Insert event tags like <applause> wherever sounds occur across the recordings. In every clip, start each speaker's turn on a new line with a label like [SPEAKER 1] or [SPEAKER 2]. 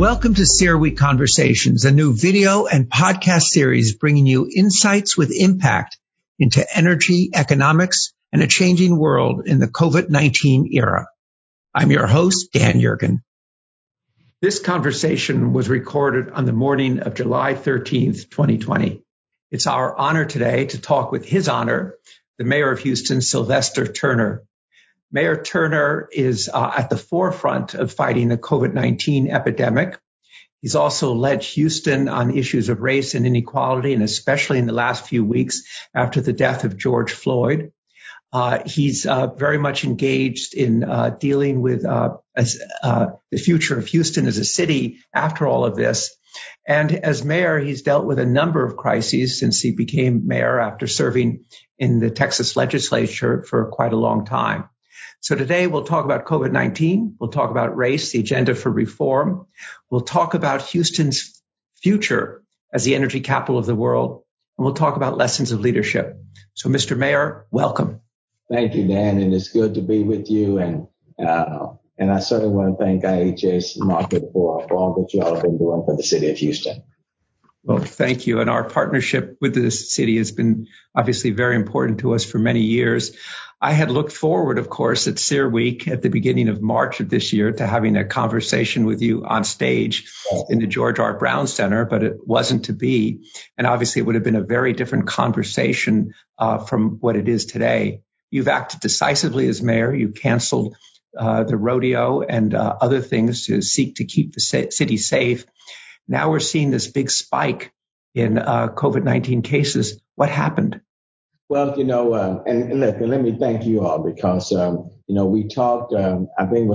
[SPEAKER 1] Welcome to CERAWeek Conversations, a new video and podcast series bringing you insights with impact into energy, economics, and a changing world in the COVID-19 era. I'm your host, Dan Yergin. This conversation was recorded on the morning of July 13th, 2020. It's our honor today to talk with his honor, the mayor of Houston, Sylvester Turner. Mayor Turner is uh, at the forefront of fighting the COVID-19 epidemic. He's also led Houston on issues of race and inequality, and especially in the last few weeks after the death of George Floyd. Uh, he's uh, very much engaged in uh, dealing with uh, as, uh, the future of Houston as a city after all of this. And as mayor, he's dealt with a number of crises since he became mayor after serving in the Texas legislature for quite a long time. So today we'll talk about COVID-19. We'll talk about race, the agenda for reform. We'll talk about Houston's future as the energy capital of the world. And we'll talk about lessons of leadership. So Mr. Mayor, welcome.
[SPEAKER 2] Thank you, Dan. And it's good to be with you. And, uh, and I certainly want to thank IHS Markit for, for all that you all have been doing for the city of Houston.
[SPEAKER 1] Well, thank you. And our partnership with the city has been obviously very important to us for many years. I had looked forward, of course, at CERAWeek at the beginning of March of this year to having a conversation with you on stage in the George R. Brown Center, but it wasn't to be. And obviously, it would have been a very different conversation uh, from what it is today. You've acted decisively as mayor. You canceled uh, the rodeo and uh, other things to seek to keep the city safe. Now we're seeing this big spike in uh, COVID-19 cases. What happened?
[SPEAKER 2] Well, you know, uh, and, and, look, and let me thank you all because, um, you know, we talked, um, I think it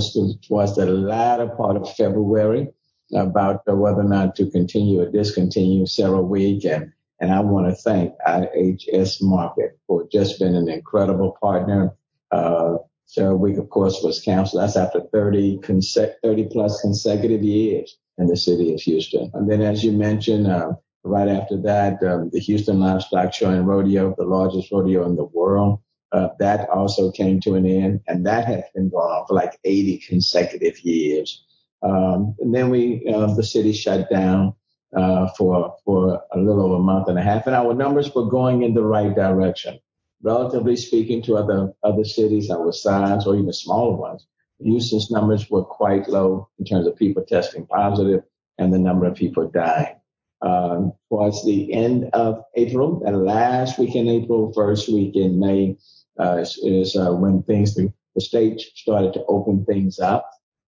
[SPEAKER 2] was the latter part of February about whether or not to continue or discontinue CERAWeek. And, and I want to thank IHS Markit for just being an incredible partner. Uh, CERAWeek, of course, was canceled. That's after 30, conse- 30 plus consecutive years in the city of Houston. And then, as you mentioned, uh, Right after that, um, the Houston Livestock Show and Rodeo, the largest rodeo in the world, uh, that also came to an end, and that has been going on for like 80 consecutive years. Um, and then we, uh, the city shut down uh, for for a little over a month and a half, and our numbers were going in the right direction. Relatively speaking to other other cities our size or even smaller ones, Houston's numbers were quite low in terms of people testing positive and the number of people dying um, towards the end of April, the last week in April, first week in May uh, is, uh, when things the, the state started to open things up.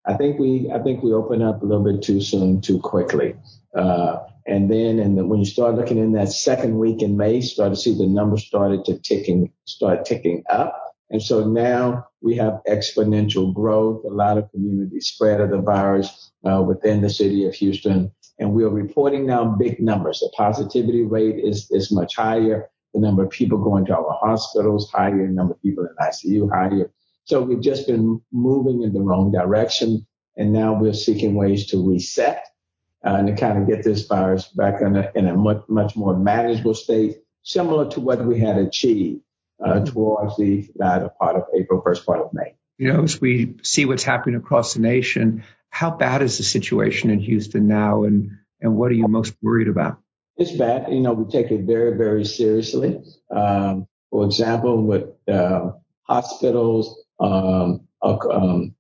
[SPEAKER 2] I think we I think we opened up a little bit too soon, too quickly. Uh, and then and when you start looking in that second week in May, start to see the numbers started to ticking start ticking up. And so now we have exponential growth, a lot of community spread of the virus uh, within the city of Houston and we are reporting now big numbers. The positivity rate is, is much higher. The number of people going to our hospitals higher. The number of people in ICU higher. So we've just been moving in the wrong direction. And now we're seeking ways to reset uh, and to kind of get this virus back in a, in a much, much more manageable state, similar to what we had achieved uh, towards the latter part of April, first part of May.
[SPEAKER 1] You know, as we see what's happening across the nation, how bad is the situation in Houston now, and and what are you most worried about?
[SPEAKER 2] It's bad. You know, we take it very, very seriously. Um, for example, with uh, hospitals, um, uh, um,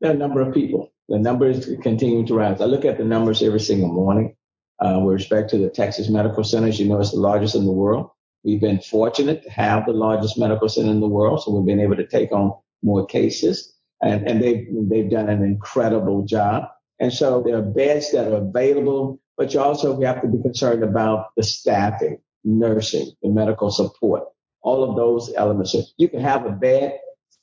[SPEAKER 2] a number of people. The numbers continue to rise. I look at the numbers every single morning. Uh, with respect to the Texas Medical Centers, you know, it's the largest in the world. We've been fortunate to have the largest medical center in the world, so we've been able to take on more cases and, and they've, they've done an incredible job. And so there are beds that are available, but you also have to be concerned about the staffing, nursing, the medical support, all of those elements. So You can have a bed,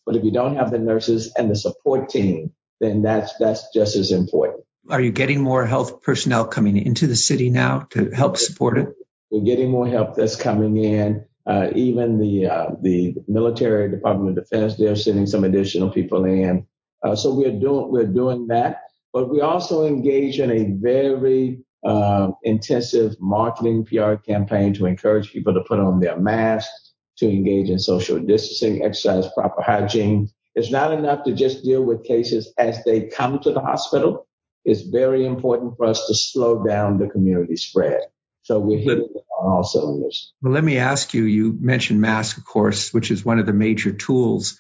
[SPEAKER 2] but if you don't have the nurses and the support team, then that's, that's just as important.
[SPEAKER 1] Are you getting more health personnel coming into the city now to help support it?
[SPEAKER 2] We're getting more help that's coming in. Uh, even the uh, the military Department of Defense, they're sending some additional people in. Uh, so we're doing we're doing that, but we also engage in a very uh, intensive marketing PR campaign to encourage people to put on their masks, to engage in social distancing, exercise proper hygiene. It's not enough to just deal with cases as they come to the hospital. it's very important for us to slow down the community spread. So we're hitting on all cylinders.
[SPEAKER 1] Well, let me ask you, you mentioned mask, of course, which is one of the major tools.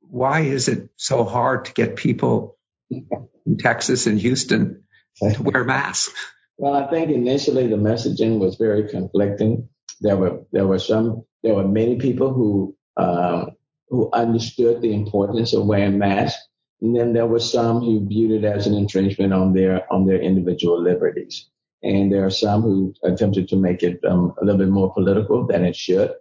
[SPEAKER 1] Why is it so hard to get people <laughs> in Texas and Houston to <laughs> wear masks?
[SPEAKER 2] Well, I think initially the messaging was very conflicting. There were there were some there were many people who um, who understood the importance of wearing masks, and then there were some who viewed it as an infringement on their on their individual liberties. And there are some who attempted to make it um, a little bit more political than it should.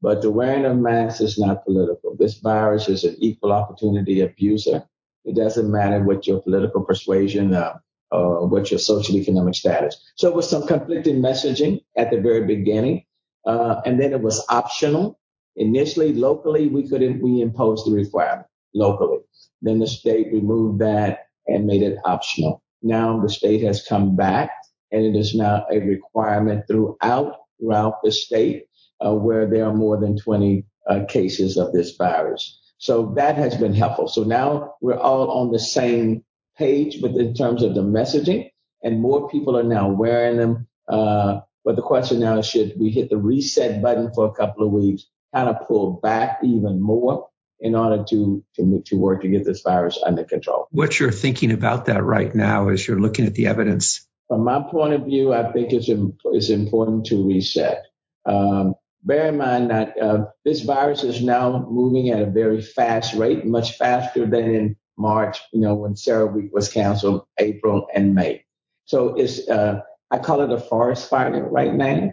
[SPEAKER 2] But the wearing of masks is not political. This virus is an equal opportunity abuser. It doesn't matter what your political persuasion, uh, uh, what your social economic status. So it was some conflicting messaging at the very beginning. Uh, and then it was optional. Initially, locally, we could we imposed the requirement locally. Then the state removed that and made it optional. Now the state has come back and it is now a requirement throughout throughout the state uh, where there are more than 20 uh, cases of this virus. So that has been helpful. So now we're all on the same page, but in terms of the messaging, and more people are now wearing them. Uh, but the question now is, should we hit the reset button for a couple of weeks, kind of pull back even more in order to, to, to work to get this virus under control?
[SPEAKER 1] What you're thinking about that right now as you're looking at the evidence?
[SPEAKER 2] From my point of view, I think it's, it's important to reset. Um, bear in mind that uh, this virus is now moving at a very fast rate, much faster than in March, you know, when CERAWeek was canceled, April and May. So it's, uh, I call it a forest fire right now.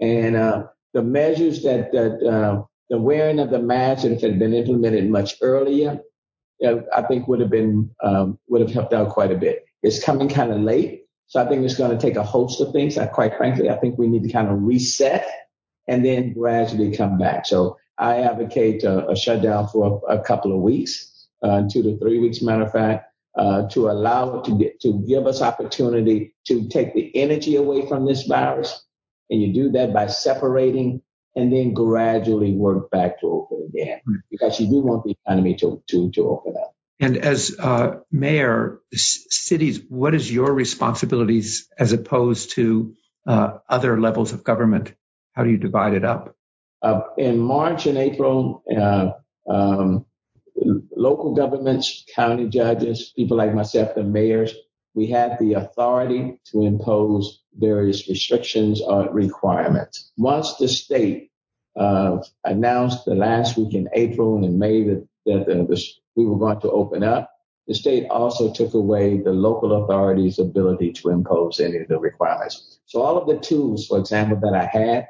[SPEAKER 2] And uh, the measures that, that uh, the wearing of the mask, if it had been implemented much earlier, I think would have been, um, would have helped out quite a bit. It's coming kind of late. So I think it's going to take a host of things. I, quite frankly, I think we need to kind of reset and then gradually come back. So I advocate a, a shutdown for a, a, couple of weeks, uh, two to three weeks, matter of fact, uh, to allow it to get, to give us opportunity to take the energy away from this virus. And you do that by separating and then gradually work back to open again because you do want the economy to, to, to open up.
[SPEAKER 1] And as uh, mayor, cities, what is your responsibilities as opposed to uh, other levels of government? How do you divide it up?
[SPEAKER 2] Uh, in March and April, uh, um, local governments, county judges, people like myself, the mayors, we had the authority to impose various restrictions or requirements. Once the state uh, announced the last week in April and in May that, that the, the, we were going to open up, the state also took away the local authority's ability to impose any of the requirements. So all of the tools, for example, that I had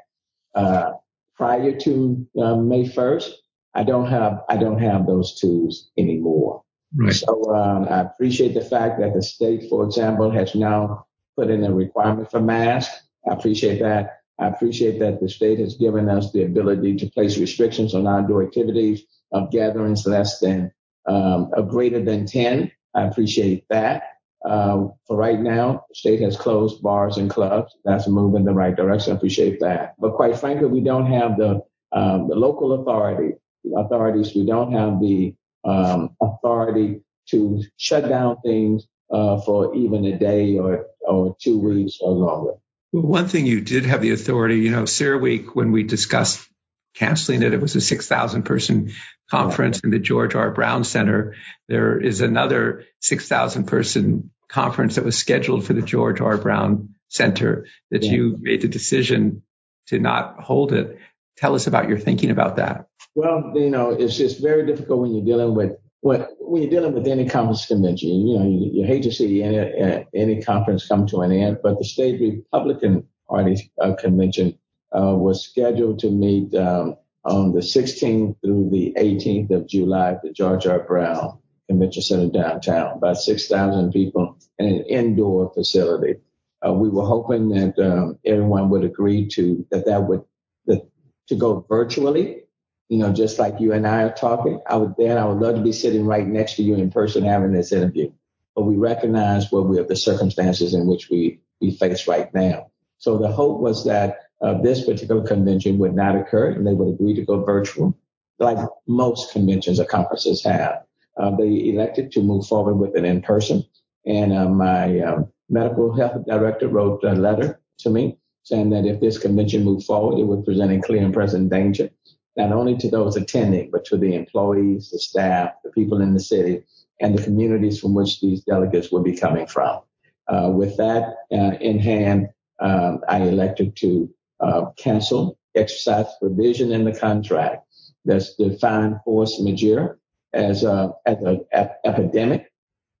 [SPEAKER 2] uh, prior to uh, May 1st, I don't have I don't have those tools anymore. Right. So um, I appreciate the fact that the state, for example, has now put in a requirement for masks. I appreciate that. I appreciate that the state has given us the ability to place restrictions on outdoor activities of gatherings less than um, or greater than 10. I appreciate that. Uh, for right now, the state has closed bars and clubs. That's a move in the right direction. I appreciate that. But quite frankly, we don't have the, um, the local authority, authorities. We don't have the um, authority to shut down things uh, for even a day or, or two weeks or longer.
[SPEAKER 1] Well, one thing you did have the authority, you know, CERAWeek, when we discussed canceling it, it was a 6,000 person conference in the George R. Brown Center. There is another 6,000 person conference that was scheduled for the George R. Brown Center that yeah. you made the decision to not hold it. Tell us about your thinking about that.
[SPEAKER 2] Well, you know, it's just very difficult when you're dealing with when, when you're dealing with any conference convention. You know, you, you hate to see any, any conference come to an end, but the state Republican Party uh, convention uh, was scheduled to meet um, on the 16th through the 18th of July at the George R. Brown Convention Center downtown, about 6,000 people in an indoor facility. Uh, we were hoping that um, everyone would agree to that that would that, to go virtually, you know, just like you and I are talking. I would then I would love to be sitting right next to you in person having this interview. But we recognize what we have the circumstances in which we we face right now. So the hope was that this particular convention would not occur and they would agree to go virtual, like most conventions or conferences have. Uh, they elected to move forward with an in-person. And uh, my um, medical health director wrote a letter to me saying that if this convention moved forward, it would present a clear and present danger, not only to those attending, but to the employees, the staff, the people in the city, and the communities from which these delegates would be coming from. Uh, with that uh, in hand, um, I elected to uh, cancel exercise provision in the contract that's defined force majeure as a, as an ep- epidemic.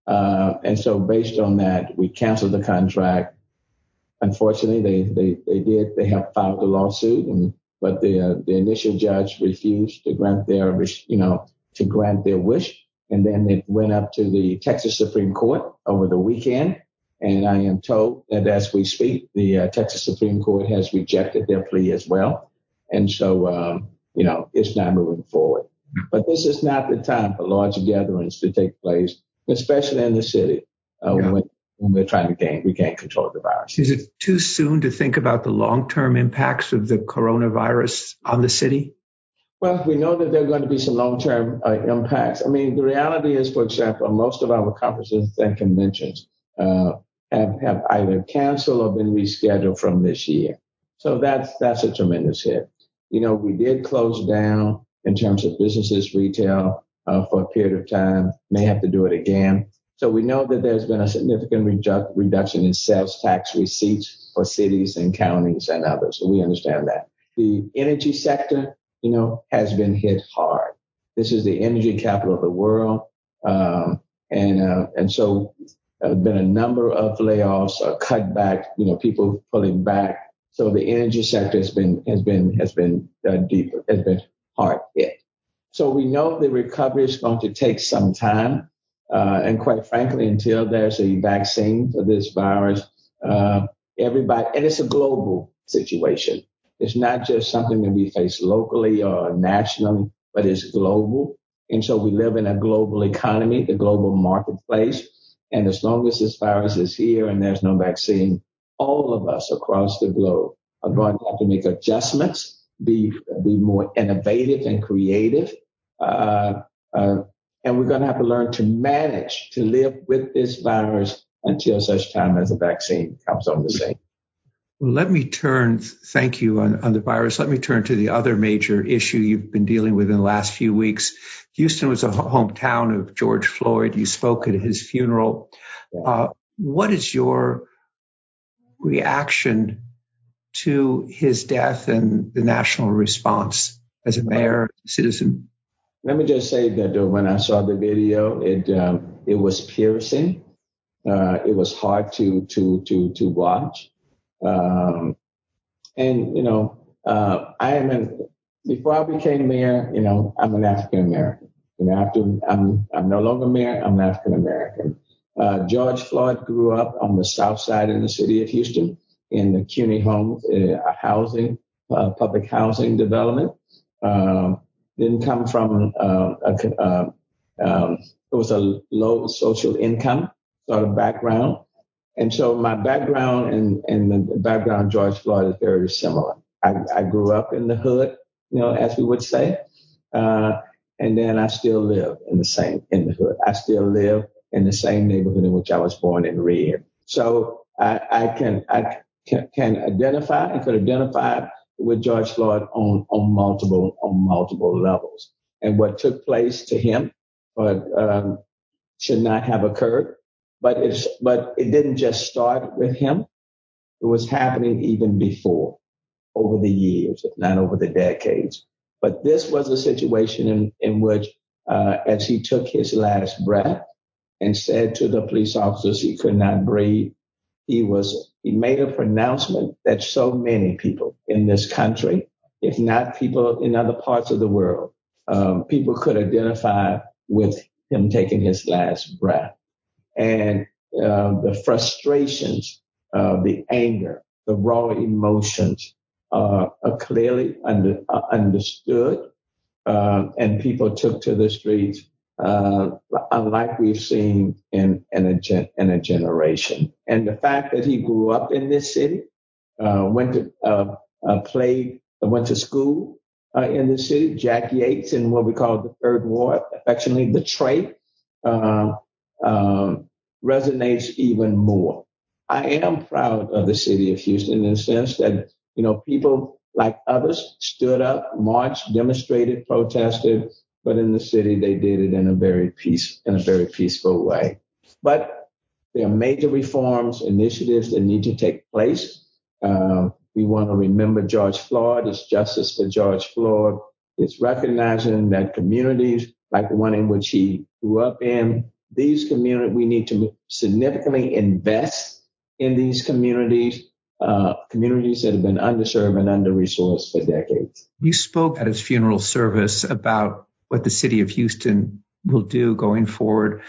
[SPEAKER 2] Uh, and so based on that, we canceled the contract. Unfortunately, they, they, they did, they have filed a lawsuit and, but the, uh, the initial judge refused to grant their, you know, to grant their wish. And then it went up to the Texas Supreme Court over the weekend. And I am told that as we speak, the uh, Texas Supreme Court has rejected their plea as well. And so, um, you know, it's not moving forward. But this is not the time for large gatherings to take place, especially in the city uh, yeah. when, when we're trying to gain, regain control of the virus.
[SPEAKER 1] Is it too soon to think about the long-term impacts of the coronavirus on the city?
[SPEAKER 2] Well, we know that there are going to be some long-term uh, impacts. I mean, the reality is, for example, most of our conferences and conventions uh, have, have either canceled or been rescheduled from this year. So that's that's a tremendous hit. You know, we did close down in terms of businesses, retail uh, for a period of time. May have to do it again. So we know that there's been a significant redu- reduction in sales tax receipts for cities and counties and others. So we understand that. The energy sector, you know, has been hit hard. This is the energy capital of the world. Um, and, uh, and so there have been a number of layoffs, uh, cut back, you know, people pulling back. So the energy sector has been, has been, has been uh, deep, has been hard hit. So we know the recovery is going to take some time. Uh, and quite frankly, until there's a vaccine for this virus, uh, everybody, and it's a global situation. It's not just something that we face locally or nationally, but it's global. And so we live in a global economy, the global marketplace. And as long as this virus is here and there's no vaccine, all of us across the globe are going to have to make adjustments be be more innovative and creative. Uh, uh, and we're going to have to learn to manage to live with this virus until such time as a vaccine comes on the scene.
[SPEAKER 1] Well, let me turn, thank you on, on, the virus. Let me turn to the other major issue you've been dealing with in the last few weeks. Houston was a hometown of George Floyd. You spoke at his funeral. Uh, what is your reaction to his death and the national response as a mayor, citizen?
[SPEAKER 2] Let me just say that uh, when I saw the video, it um, it was piercing. Uh, it was hard to to to to watch. Um, and you know, uh, I am an before I became mayor. You know, I'm an African American. You know, after I'm I'm no longer mayor. I'm an African American. Uh, George Floyd grew up on the south side in the city of Houston in the Cuney Homes, uh, housing, uh, public housing development. Um, didn't come from uh, a, um, it was a low social income sort of background. And so my background and, and the background of George Floyd is very similar. I, I grew up in the hood, you know, as we would say. Uh, and then I still live in the same, in the hood. I still live in the same neighborhood in which I was born and reared. So I, I can, I, can, can identify and could identify with George Floyd on, on multiple on multiple levels. And what took place to him but, um, should not have occurred. But it's but it didn't just start with him. It was happening even before, over the years, if not over the decades. But this was a situation in, in which, uh, as he took his last breath and said to the police officers he could not breathe, he was he made a pronouncement that so many people in this country, if not people in other parts of the world, um, people could identify with him taking his last breath. And uh, the frustrations, uh, the anger, the raw emotions uh, are clearly under, understood. Uh, and people took to the streets uh, unlike we've seen in in a, gen, in a generation. And the fact that he grew up in this city, uh, went to uh, uh played, went to school uh, in the city. Jack Yates in what we call the Third Ward, affectionately the Trey. Um, um, resonates even more. I am proud of the city of Houston in the sense that, you know, people like others stood up, marched, demonstrated, protested, but in the city they did it in a very peace, in a very peaceful way. But there are major reforms, initiatives that need to take place. Uh, we want to remember George Floyd. It's justice for George Floyd. It's recognizing that communities like the one in which he grew up in, these communities, we need to significantly invest in these communities, uh, communities that have been underserved and under-resourced for decades.
[SPEAKER 1] You spoke at his funeral service about what the city of Houston will do going forward.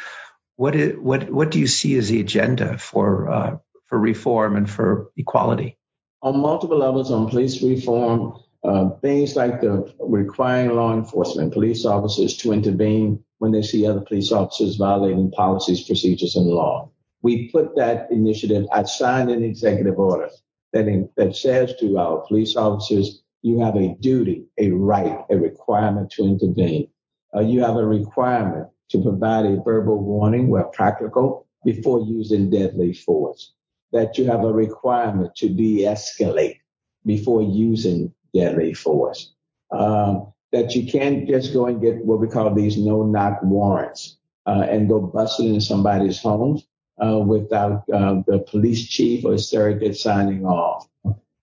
[SPEAKER 1] What is, what what do you see as the agenda for uh, for reform and for equality?
[SPEAKER 2] On multiple levels, on police reform, uh, things like the requiring law enforcement, police officers to intervene when they see other police officers violating policies, procedures, and law. We put that initiative, I signed an executive order that, in, that says to our police officers, you have a duty, a right, a requirement to intervene. Uh, you have a requirement to provide a verbal warning where practical before using deadly force. That you have a requirement to de-escalate before using deadly force. Um, that you can't just go and get what we call these no-knock warrants uh, and go busting into somebody's home uh, without uh, the police chief or surrogate signing off.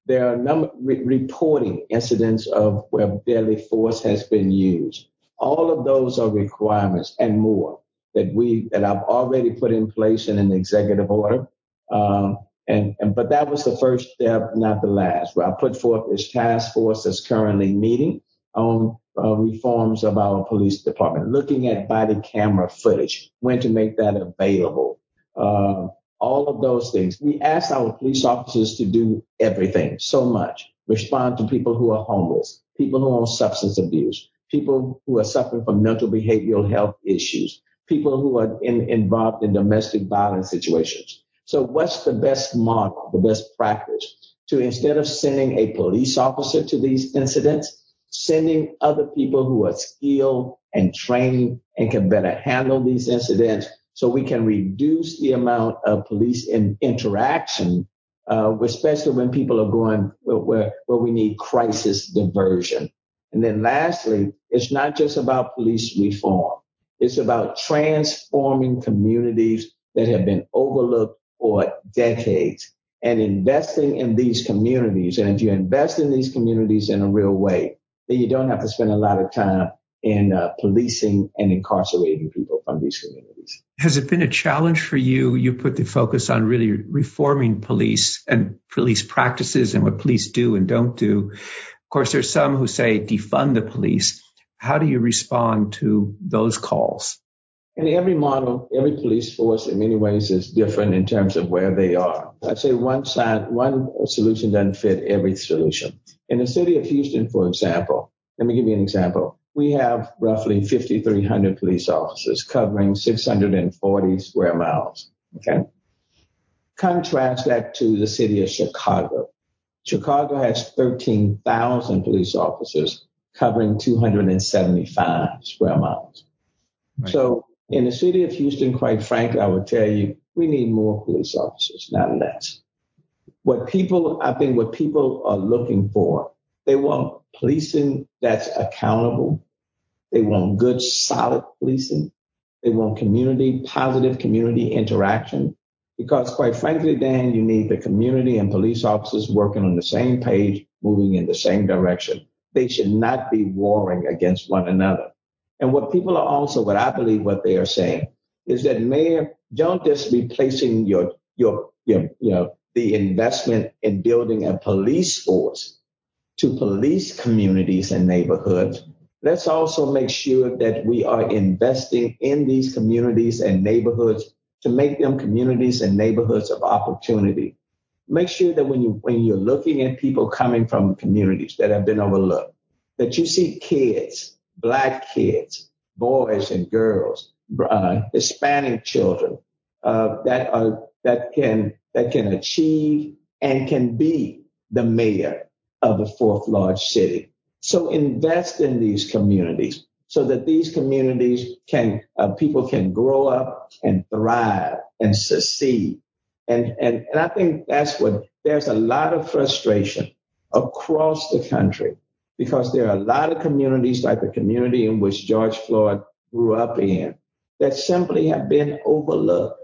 [SPEAKER 2] There are number re- reporting incidents of where deadly force has been used. All of those are requirements and more that we that I've already put in place in an executive order. Um, and, and but that was the first step, not the last. Where I put forth this task force that's currently meeting on uh, reforms of our police department, looking at body camera footage, when to make that available, uh, all of those things. We asked our police officers to do everything so much, respond to people who are homeless, people who are on substance abuse, people who are suffering from mental behavioral health issues, people who are in, involved in domestic violence situations. So what's the best model, the best practice to instead of sending a police officer to these incidents, sending other people who are skilled and trained and can better handle these incidents so we can reduce the amount of police in interaction, uh, especially when people are going where, where we need crisis diversion. And then lastly, it's not just about police reform. It's about transforming communities that have been overlooked for decades and investing in these communities. And if you invest in these communities in a real way, then you don't have to spend a lot of time in uh, policing and incarcerating people from these communities.
[SPEAKER 1] Has it been a challenge for you? You put the focus on really reforming police and police practices and what police do and don't do. Of course, there's some who say defund the police. How do you respond to those calls?
[SPEAKER 2] And every model, every police force in many ways is different in terms of where they are. I'd say one side, one solution doesn't fit every solution. In the city of Houston, for example, let me give you an example. We have roughly 5,300 police officers covering 640 square miles. Okay. Contrast that to the city of Chicago. Chicago has 13,000 police officers covering 275 square miles. Right. So in the city of Houston, quite frankly, I would tell you, we need more police officers, not less. What people, I think what people are looking for, they want policing that's accountable. They want good, solid policing. They want community, positive community interaction. Because quite frankly, Dan, you need the community and police officers working on the same page, moving in the same direction. They should not be warring against one another. And what people are also, what I believe what they are saying is that mayor, don't just be placing your, your, your, you know, the investment in building a police force to police communities and neighborhoods. Let's also make sure that we are investing in these communities and neighborhoods to make them communities and neighborhoods of opportunity. Make sure that when you when you're looking at people coming from communities that have been overlooked, that you see kids black kids, boys and girls, uh, Hispanic children uh, that are that can that can achieve and can be the mayor of the fourth large city. So invest in these communities so that these communities can uh, people can grow up and thrive and succeed. And, and, and I think that's what there's a lot of frustration across the country because there are a lot of communities like the community in which George Floyd grew up in that simply have been overlooked.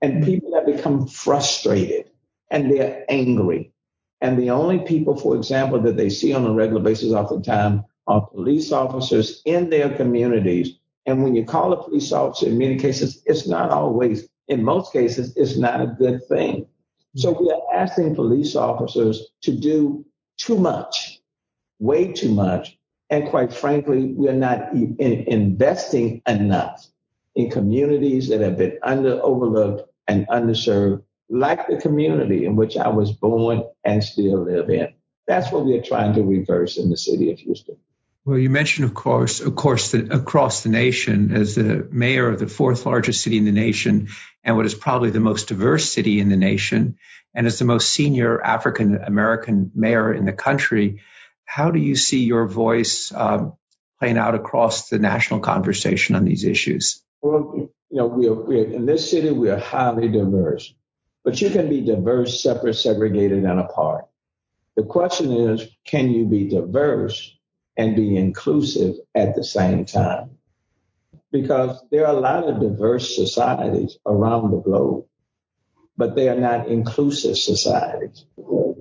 [SPEAKER 2] And mm-hmm. people have become frustrated and they're angry. And the only people, for example, that they see on a regular basis oftentimes are police officers in their communities. And when you call a police officer, in many cases, it's not always, in most cases, it's not a good thing. So we are asking police officers to do too much, way too much. And quite frankly, we are not in investing enough in communities that have been under overlooked and underserved, like the community in which I was born and still live in. That's what we are trying to reverse in the city of Houston.
[SPEAKER 1] Well, you mentioned, of course, of course, across the nation as the mayor of the fourth largest city in the nation and what is probably the most diverse city in the nation and as the most senior African American mayor in the country. How do you see your voice um, playing out across the national conversation on these issues?
[SPEAKER 2] Well, you know, we are, we are in this city, we are highly diverse, but you can be diverse, separate, segregated, and apart. The question is, can you be diverse and be inclusive at the same time? Because there are a lot of diverse societies around the globe, but they are not inclusive societies.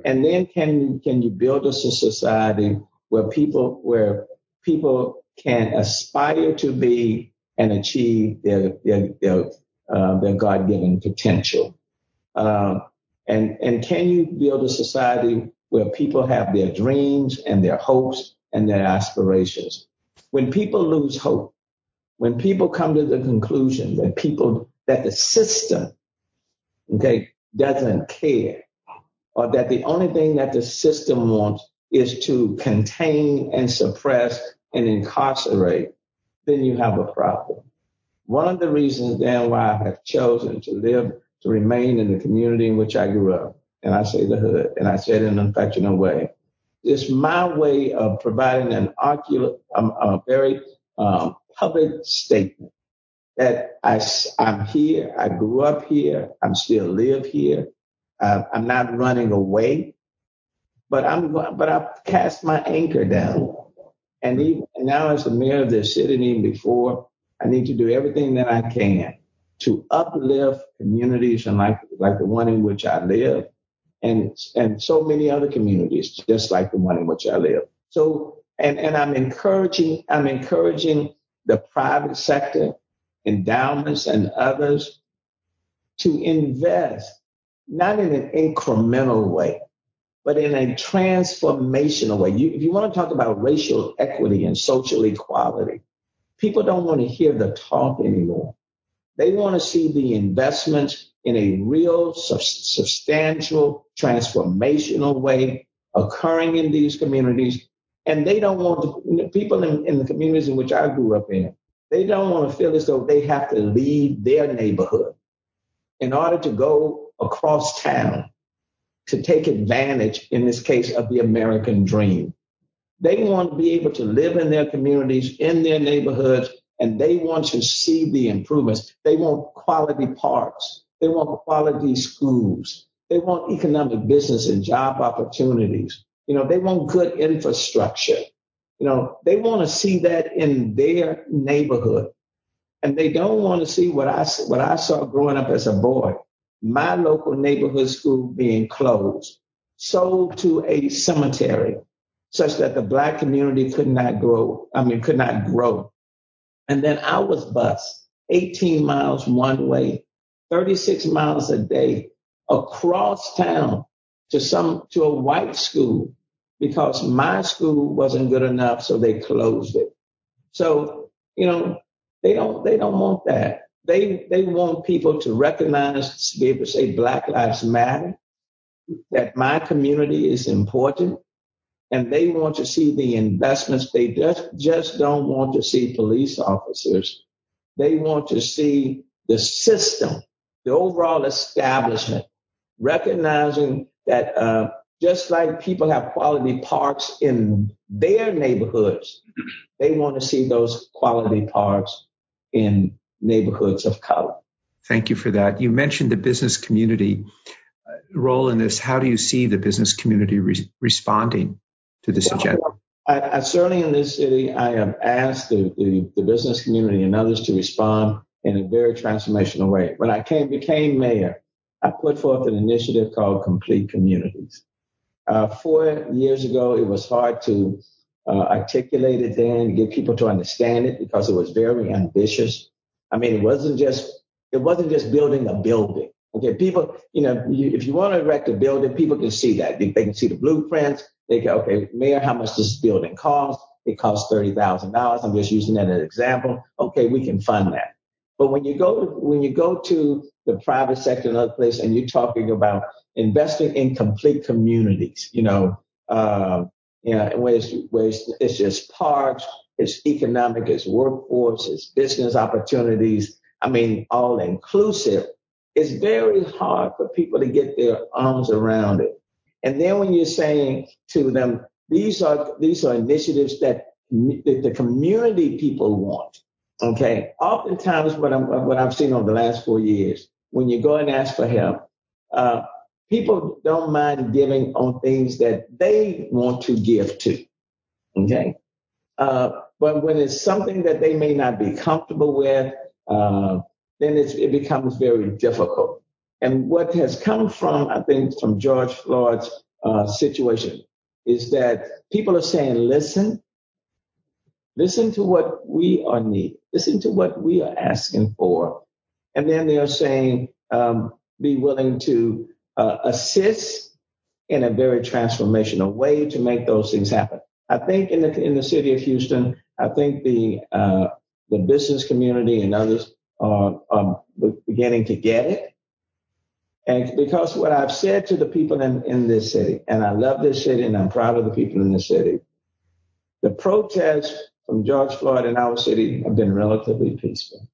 [SPEAKER 2] And then can can you build us a society where people where people can aspire to be and achieve their their their, uh, their God given potential? Uh, and and can you build a society where people have their dreams and their hopes and their aspirations? When people lose hope, when people come to the conclusion that people that the system okay doesn't care or that the only thing that the system wants is to contain and suppress and incarcerate, then you have a problem. One of the reasons then why I have chosen to live, to remain in the community in which I grew up, and I say the hood, and I say it in an affectionate way, is my way of providing an ocular, um, a very um, public statement that I, I'm here, I grew up here, I'm still live here, uh, I'm not running away, but I'm but I've cast my anchor down. And even now as the mayor of this city, and even before, I need to do everything that I can to uplift communities and like like the one in which I live, and and so many other communities just like the one in which I live. So and and I'm encouraging I'm encouraging the private sector, endowments and others to invest not in an incremental way, but in a transformational way. You, if you want to talk about racial equity and social equality, people don't want to hear the talk anymore. They want to see the investments in a real, substantial, transformational way occurring in these communities. And they don't want people in, in the communities in which I grew up in, they don't want to feel as though they have to leave their neighborhood in order to go across town to take advantage, in this case, of the American dream. They want to be able to live in their communities, in their neighborhoods, and they want to see the improvements. They want quality parks. They want quality schools. They want economic business and job opportunities. You know, they want good infrastructure. You know, they want to see that in their neighborhood. And they don't want to see what I, what I saw growing up as a boy my local neighborhood school being closed, sold to a cemetery such that the black community could not grow, I mean, could not grow. And then I was bused 18 miles one way, 36 miles a day across town to some, to a white school because my school wasn't good enough. So they closed it. So, you know, they don't, they don't want that. They, they want people to recognize, to be able to say Black Lives Matter, that my community is important, and they want to see the investments. They just, just don't want to see police officers. They want to see the system, the overall establishment, recognizing that uh, just like people have quality parks in their neighborhoods, they want to see those quality parks in neighborhoods of color.
[SPEAKER 1] Thank you for that. You mentioned the business community uh, role in this. How do you see the business community re- responding to this well, agenda?
[SPEAKER 2] I, I, certainly in this city, I have asked the, the, the, business community and others to respond in a very transformational way. When I came became mayor, I put forth an initiative called Complete Communities. Uh, four years ago, it was hard to uh, articulate it then, get people to understand it because it was very ambitious. I mean, it wasn't just it wasn't just building a building. Okay, people, you know, you, if you want to erect a building, people can see that. They, they can see the blueprints. They go, okay, Mayor, how much does this building cost? It costs thirty thousand dollars. I'm just using that as an example. Okay, we can fund that. But when you go to, when you go to the private sector and other places, and you're talking about investing in complete communities, you know, uh, you know, where it's, where it's, it's just parks, it's economic, it's workforce, it's business opportunities. I mean, all inclusive. It's very hard for people to get their arms around it. And then when you're saying to them, these are these are initiatives that the community people want. Okay. Oftentimes, what I'm what I've seen over the last four years, when you go and ask for help, uh, people don't mind giving on things that they want to give to. Okay. Uh, but when it's something that they may not be comfortable with, uh, then it becomes very difficult. And what has come from, I think, from George Floyd's uh, situation is that people are saying, listen, listen to what we are needing, listen to what we are asking for. And then they're saying, um, be willing to uh, assist in a very transformational way to make those things happen. I think in the in the city of Houston, I think the uh, the business community and others are, are beginning to get it. And because what I've said to the people in, in this city, and I love this city and I'm proud of the people in this city, the protests from George Floyd in our city have been relatively peaceful.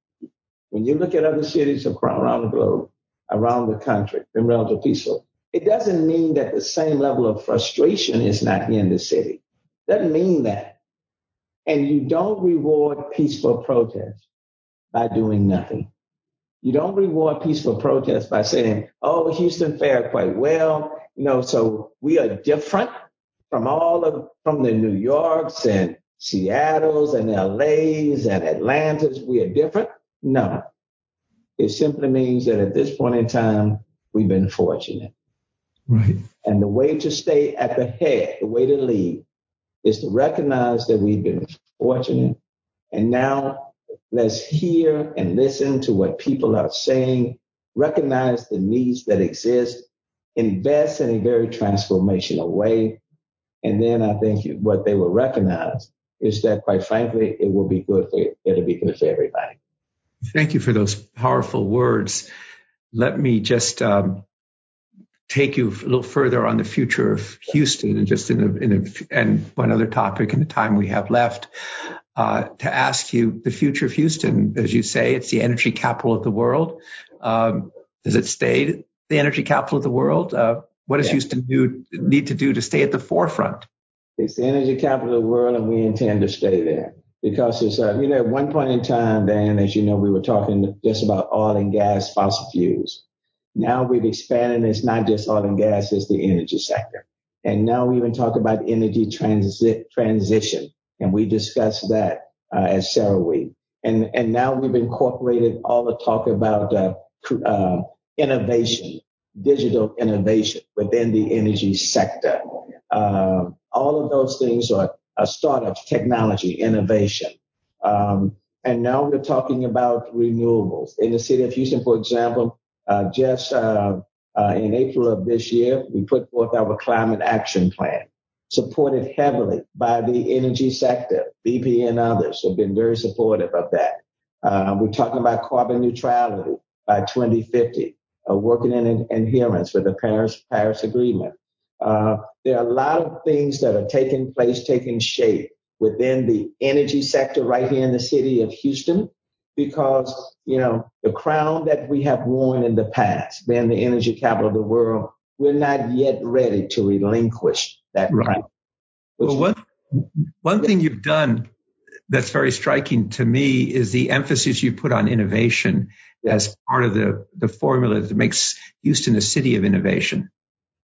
[SPEAKER 2] When you look at other cities around the globe, around the country, been relatively peaceful. It doesn't mean that the same level of frustration is not in the city. Doesn't mean that. And you don't reward peaceful protest by doing nothing. You don't reward peaceful protest by saying, oh, Houston fared quite well. You know, so we are different from all of, from the New Yorks and Seattles and LAs and Atlantas. We are different. No, it simply means that at this point in time, we've been fortunate.
[SPEAKER 1] Right.
[SPEAKER 2] And the way to stay at the head, the way to lead, is to recognize that we've been fortunate. And now let's hear and listen to what people are saying, recognize the needs that exist, invest in a very transformational way. And then I think what they will recognize is that, quite frankly, it will be good for it'll be good for everybody.
[SPEAKER 1] Thank you for those powerful words. Let me just um, take you a little further on the future of Houston and just in a, in a and one other topic in the time we have left uh, to ask you the future of Houston. As you say, it's the energy capital of the world. Um, does it stay the energy capital of the world? Uh, what does yeah. Houston do, need to do to stay at the forefront?
[SPEAKER 2] It's the energy capital of the world, and we intend to stay there because it's, uh, you know, at one point in time, Dan, as you know, we were talking just about oil and gas, fossil fuels. Now we've expanded. It's not just oil and gas, it's the energy sector. And now we even talk about energy transit, transition. And we discussed that uh, at CERAWeek. And, and now we've incorporated all the talk about uh, uh, innovation, digital innovation within the energy sector. Uh, all of those things are uh, startups, technology, innovation. Um, and now we're talking about renewables. In the city of Houston, for example, uh, just uh, uh, in April of this year, we put forth our climate action plan, supported heavily by the energy sector. BP and others have been very supportive of that. Uh, we're talking about carbon neutrality by 2050, uh, working in adherence with the Paris, Paris Agreement. Uh, there are a lot of things that are taking place, taking shape within the energy sector right here in the city of Houston because, you know, the crown that we have worn in the past, being the energy capital of the world, we're not yet ready to relinquish that right. crown.
[SPEAKER 1] Well, one, one thing you've done that's very striking to me is the emphasis you put on innovation yeah. as part of the, the formula that makes Houston a city of innovation?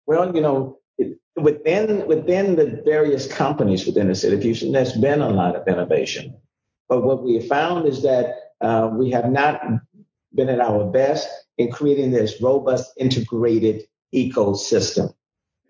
[SPEAKER 2] Well, you know, within within the various companies within the city of Houston, there's been a lot of innovation. But what we have found is that uh, we have not been at our best in creating this robust, integrated ecosystem.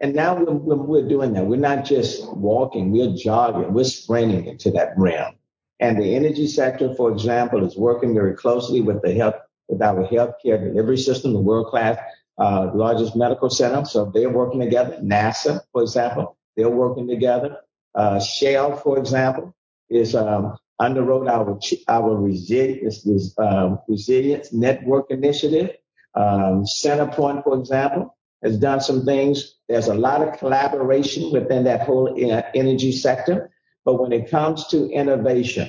[SPEAKER 2] And now we're, we're doing that. We're not just walking, we're jogging, we're sprinting into that realm. And the energy sector, for example, is working very closely with the health, with our healthcare delivery system, the world class uh, largest medical center. So they're working together. NASA, for example, they're working together. Uh, Shell, for example, is um, underwrote our our resilience, um, resilience network initiative. Um, Centerpoint, for example, has done some things. There's a lot of collaboration within that whole uh, energy sector. But when it comes to innovation,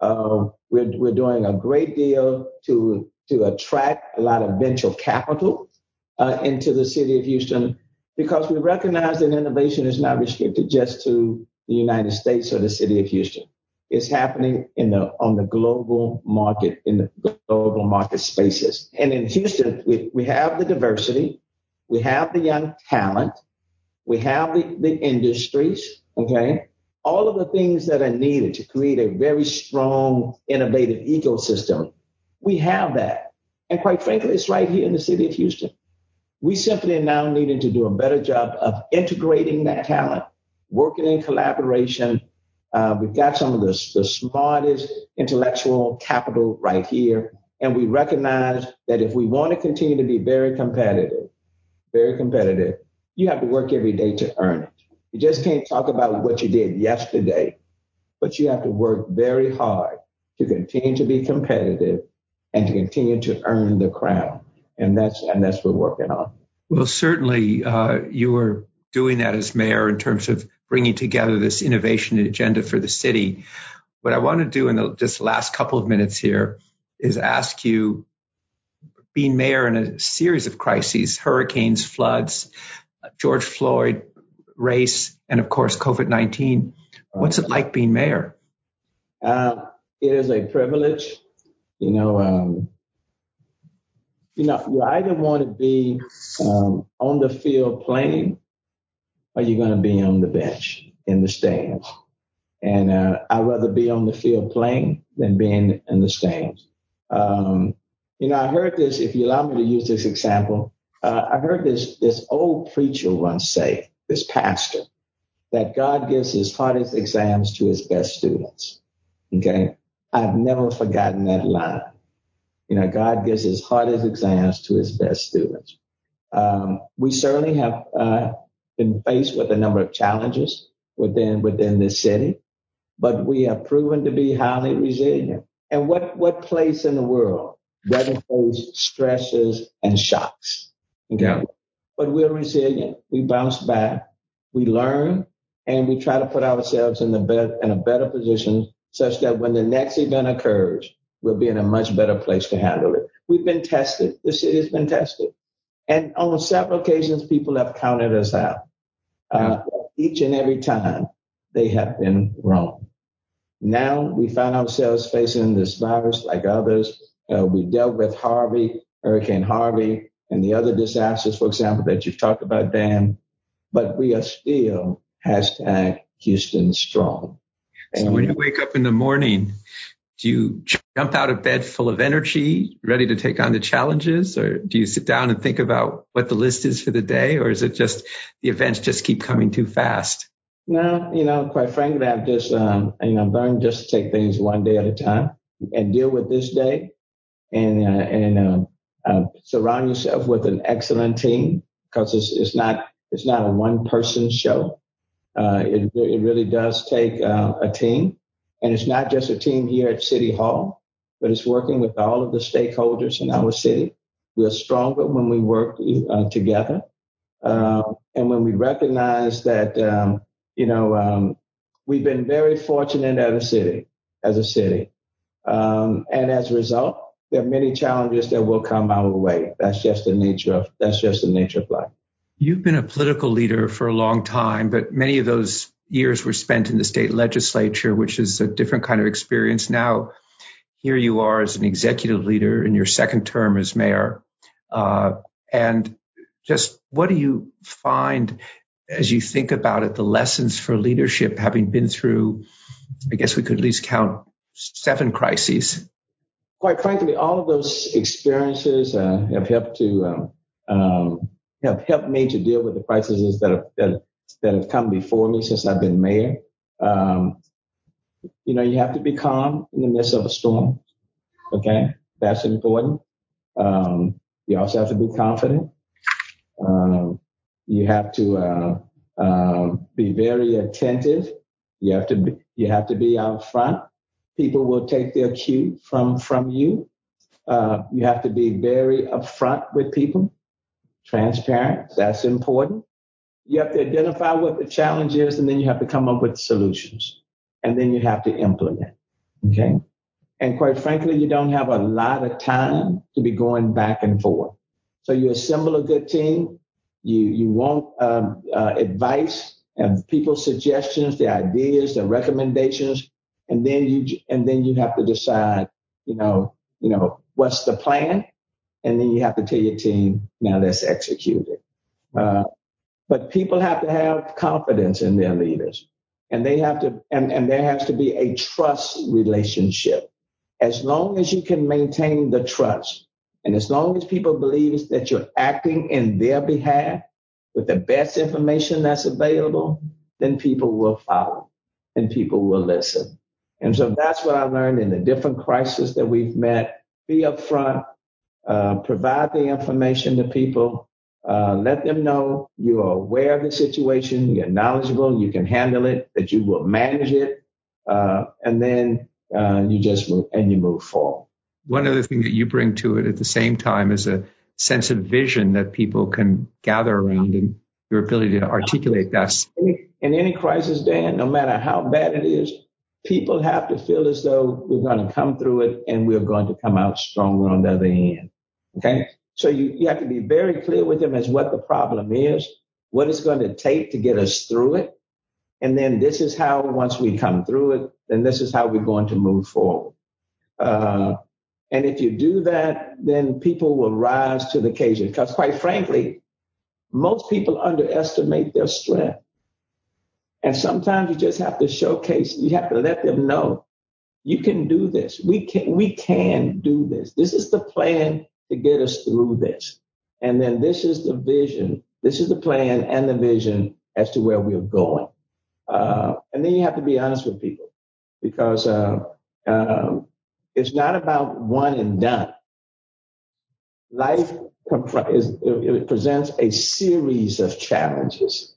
[SPEAKER 2] uh, we're, we're doing a great deal to to attract a lot of venture capital uh, into the city of Houston because we recognize that innovation is not restricted just to the United States or the city of Houston. It's happening in the on the global market in the global market spaces. And in Houston, we, we have the diversity, we have the young talent, we have the, the industries, okay? All of the things that are needed to create a very strong, innovative ecosystem. We have that. And quite frankly, it's right here in the city of Houston. We simply are now needing to do a better job of integrating that talent, working in collaboration. Uh, we've got some of the, the smartest intellectual capital right here. And we recognize that if we want to continue to be very competitive, very competitive, you have to work every day to earn it. You just can't talk about what you did yesterday, but you have to work very hard to continue to be competitive and to continue to earn the crown and that's and that's what we're working on.
[SPEAKER 1] Well, certainly uh, you are doing that as mayor in terms of bringing together this innovation agenda for the city. What I want to do in the just last couple of minutes here is ask you, being mayor in a series of crises, hurricanes, floods, George Floyd race, and of course COVID-19. What's it like being mayor?
[SPEAKER 2] Uh, it is a privilege. You know, um, you know, you either want to be um, on the field playing or you're going to be on the bench in the stands. And uh, I'd rather be on the field playing than being in the stands. Um, you know, I heard this, if you allow me to use this example, uh, I heard this, this old preacher once say, this pastor, that God gives his hardest exams to his best students. Okay. I've never forgotten that line. You know, God gives his hardest exams to his best students. Um, we certainly have uh, been faced with a number of challenges within within this city, but we have proven to be highly resilient. And what what place in the world doesn't face stresses and shocks?
[SPEAKER 1] Okay? Yeah.
[SPEAKER 2] But we're resilient. We bounce back. We learn, and we try to put ourselves in the better in a better position such that when the next event occurs, we'll be in a much better place to handle it. We've been tested. The city has been tested. And on several occasions, people have counted us out. Uh, each and every time they have been wrong. Now we find ourselves facing this virus like others. Uh, we dealt with Harvey, Hurricane Harvey, and the other disasters, for example, that you've talked about, Dan. But we are still hashtag Houston strong.
[SPEAKER 1] So when you wake up in the morning, do you jump out of bed full of energy, ready to take on the challenges, or do you sit down and think about what the list is for the day, or is it just the events just keep coming too fast?
[SPEAKER 2] No, you know, quite frankly, I've just um, you know learned just to take things one day at a time and deal with this day, and uh, and uh, uh, surround yourself with an excellent team because it's it's not it's not a one person show. Uh, it it really does take uh, a team and it's not just a team here at City Hall, but it's working with all of the stakeholders in our city. We're stronger when we work uh, together. Uh, and when we recognize that, um, you know, um, we've been very fortunate as a city, as a city. Um, and as a result, there are many challenges that will come our way. That's just the nature of, that's just the nature of life.
[SPEAKER 1] You've been a political leader for a long time, but many of those years were spent in the state legislature, which is a different kind of experience now. Here you are as an executive leader in your second term as mayor. Uh, and just what do you find as you think about it, the lessons for leadership, having been through, I guess we could at least count seven crises?
[SPEAKER 2] Quite frankly, all of those experiences uh, have helped to um, um, have helped me to deal with the crises that have, that, that have come before me since I've been mayor. Um, you know, you have to be calm in the midst of a storm. Okay, that's important. Um, you also have to be confident. Um, you have to uh, um, be very attentive. You have to be, you have to be out front. People will take their cue from from you. Uh, you have to be very upfront with people, transparent. That's important. You have to identify what the challenge is, and then you have to come up with solutions, and then you have to implement. Okay. And quite frankly, you don't have a lot of time to be going back and forth. So you assemble a good team. You you want um, uh, advice and people's suggestions, the ideas, the recommendations, and then you and then you have to decide. You know, you know what's the plan, and then you have to tell your team, now let's execute it. Uh, but people have to have confidence in their leaders, and they have to, and, and there has to be a trust relationship as long as you can maintain the trust and as long as people believe that you're acting in their behalf with the best information that's available, then people will follow and people will listen. And so that's what I learned in the different crises that we've met. Be upfront, uh, provide the information to people, uh, let them know you are aware of the situation, you're knowledgeable, you can handle it, that you will manage it, uh, and then uh, you just move and you move forward.
[SPEAKER 1] One other thing that you bring to it at the same time is a sense of vision that people can gather around and your ability to articulate that.
[SPEAKER 2] In any crisis, Dan, no matter how bad it is, people have to feel as though we're going to come through it and we're going to come out stronger on the other end. Okay. So you, you have to be very clear with them as what the problem is, what it's going to take to get us through it. And then this is how, once we come through it, then this is how we're going to move forward. Uh, and if you do that, then people will rise to the occasion. Because quite frankly, most people underestimate their strength. And sometimes you just have to showcase, you have to let them know you can do this. We can, we can do this. This is the plan to get us through this. And then this is the vision. This is the plan and the vision as to where we're going. Uh, and then you have to be honest with people because uh, um, it's not about one and done. Life is, it presents a series of challenges.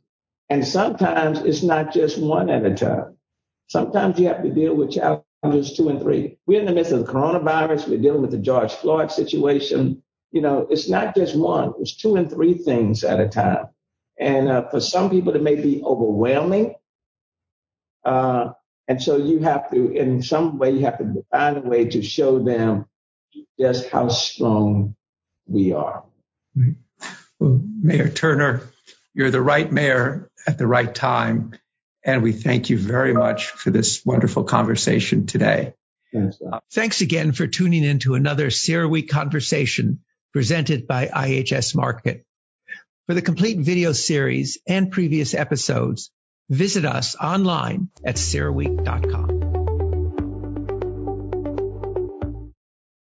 [SPEAKER 2] And sometimes it's not just one at a time. Sometimes you have to deal with challenges two and three. We're in the midst of the coronavirus. We're dealing with the George Floyd situation. You know, it's not just one. It's two and three things at a time. And uh, for some people, it may be overwhelming. Uh, and so you have to, in some way, you have to find a way to show them just how strong we are.
[SPEAKER 1] Well, mayor Turner, you're the right mayor at the right time. And we thank you very much for this wonderful conversation today. Thanks, uh, thanks again for tuning in to another CERAWeek conversation presented by IHS Markit. For the complete video series and previous episodes, visit us online at CERAWeek.com.